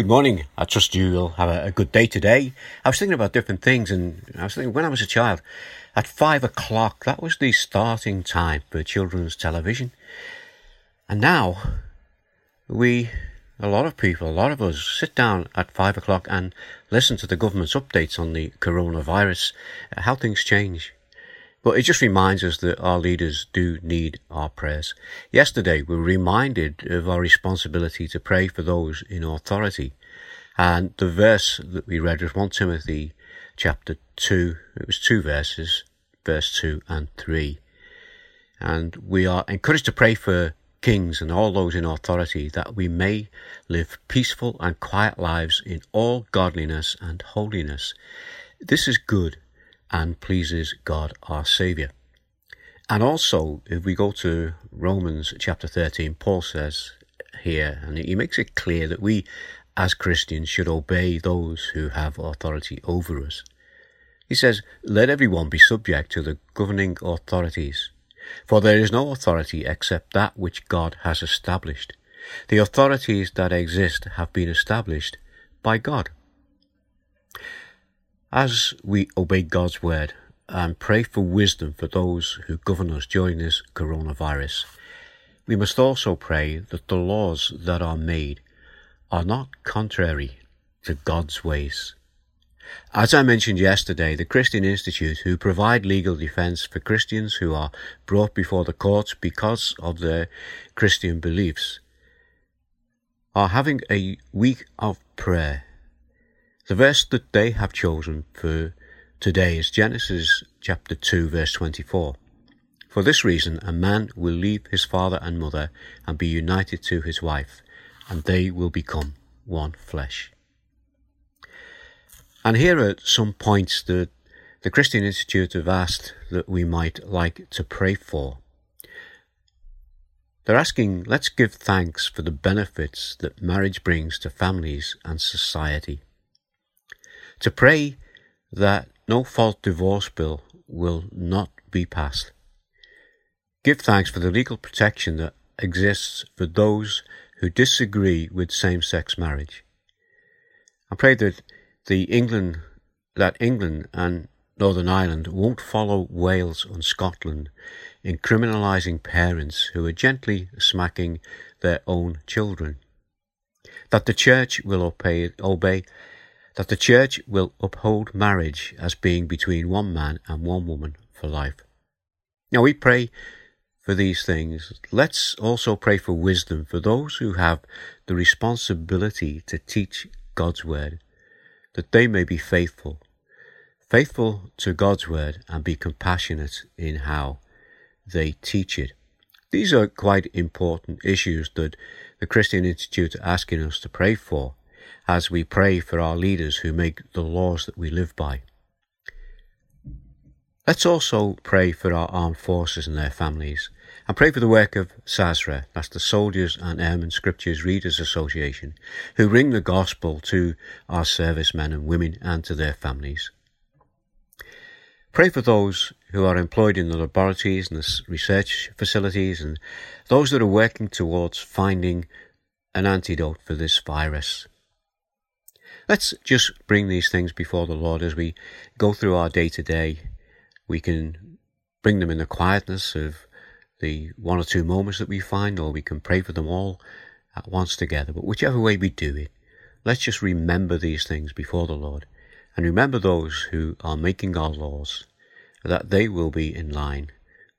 Good morning. I trust you will have a, a, good day today. I was thinking about different things, and I was thinking when I was a child, at five o'clock, that was the starting time for children's television. And now, we, a lot of people, a lot of us, sit down at five o'clock and listen to the government's updates on the coronavirus, how things change. But it just reminds us that our leaders do need our prayers. Yesterday, we were reminded of our responsibility to pray for those in authority. And the verse that we read was 1 Timothy chapter 2. It was two verses, verse 2 and 3. And we are encouraged to pray for kings and all those in authority that we may live peaceful and quiet lives in all godliness and holiness. This is good and pleases God our Saviour. And also, if we go to Romans chapter 13, Paul says here, and he makes it clear that we as Christians should obey those who have authority over us. He says, Let everyone be subject to the governing authorities, for there is no authority except that which God has established. The authorities that exist have been established by God. As we obey God's word and pray for wisdom for those who govern us during this coronavirus, we must also pray that the laws that are made are not contrary to God's ways. As I mentioned yesterday, the Christian Institute, who provide legal defense for Christians who are brought before the courts because of their Christian beliefs, are having a week of prayer the verse that they have chosen for today is Genesis chapter 2 verse 24. For this reason, a man will leave his father and mother and be united to his wife, and they will become one flesh. And here are some points that the Christian Institute have asked that we might like to pray for. They're asking, let's give thanks for the benefits that marriage brings to families and society to pray that no fault divorce bill will not be passed. Give thanks for the legal protection that exists for those who disagree with same-sex marriage. I pray that the England, that England and Northern Ireland won't follow Wales and Scotland in criminalising parents who are gently smacking their own children. That the Church will obey, obey that the Church will uphold marriage as being between one man and one woman for life. Now we pray for these things. Let's also pray for wisdom for those who have the responsibility to teach God's word, that they may be faithful, faithful to God's word and be compassionate in how they teach it. These are quite important issues that the Christian Institute are asking us to pray for as we pray for our leaders who make the laws that we live by. Let's also pray for our armed forces and their families, and pray for the work of SASRA, that's the Soldiers and Airmen Scriptures Readers Association, who bring the gospel to our servicemen and women and to their families. Pray for those who are employed in the laboratories and the research facilities and those that are working towards finding an antidote for this virus. Let's just bring these things before the Lord as we go through our day to day. We can bring them in the quietness of the one or two moments that we find, or we can pray for them all at once together. But whichever way we do it, let's just remember these things before the Lord and remember those who are making our laws, that they will be in line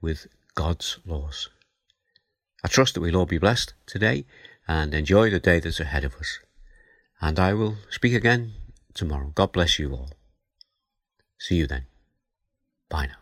with God's laws. I trust that we'll all be blessed today and enjoy the day that's ahead of us and I will speak again tomorrow. God bless you all. See you then. Bye now.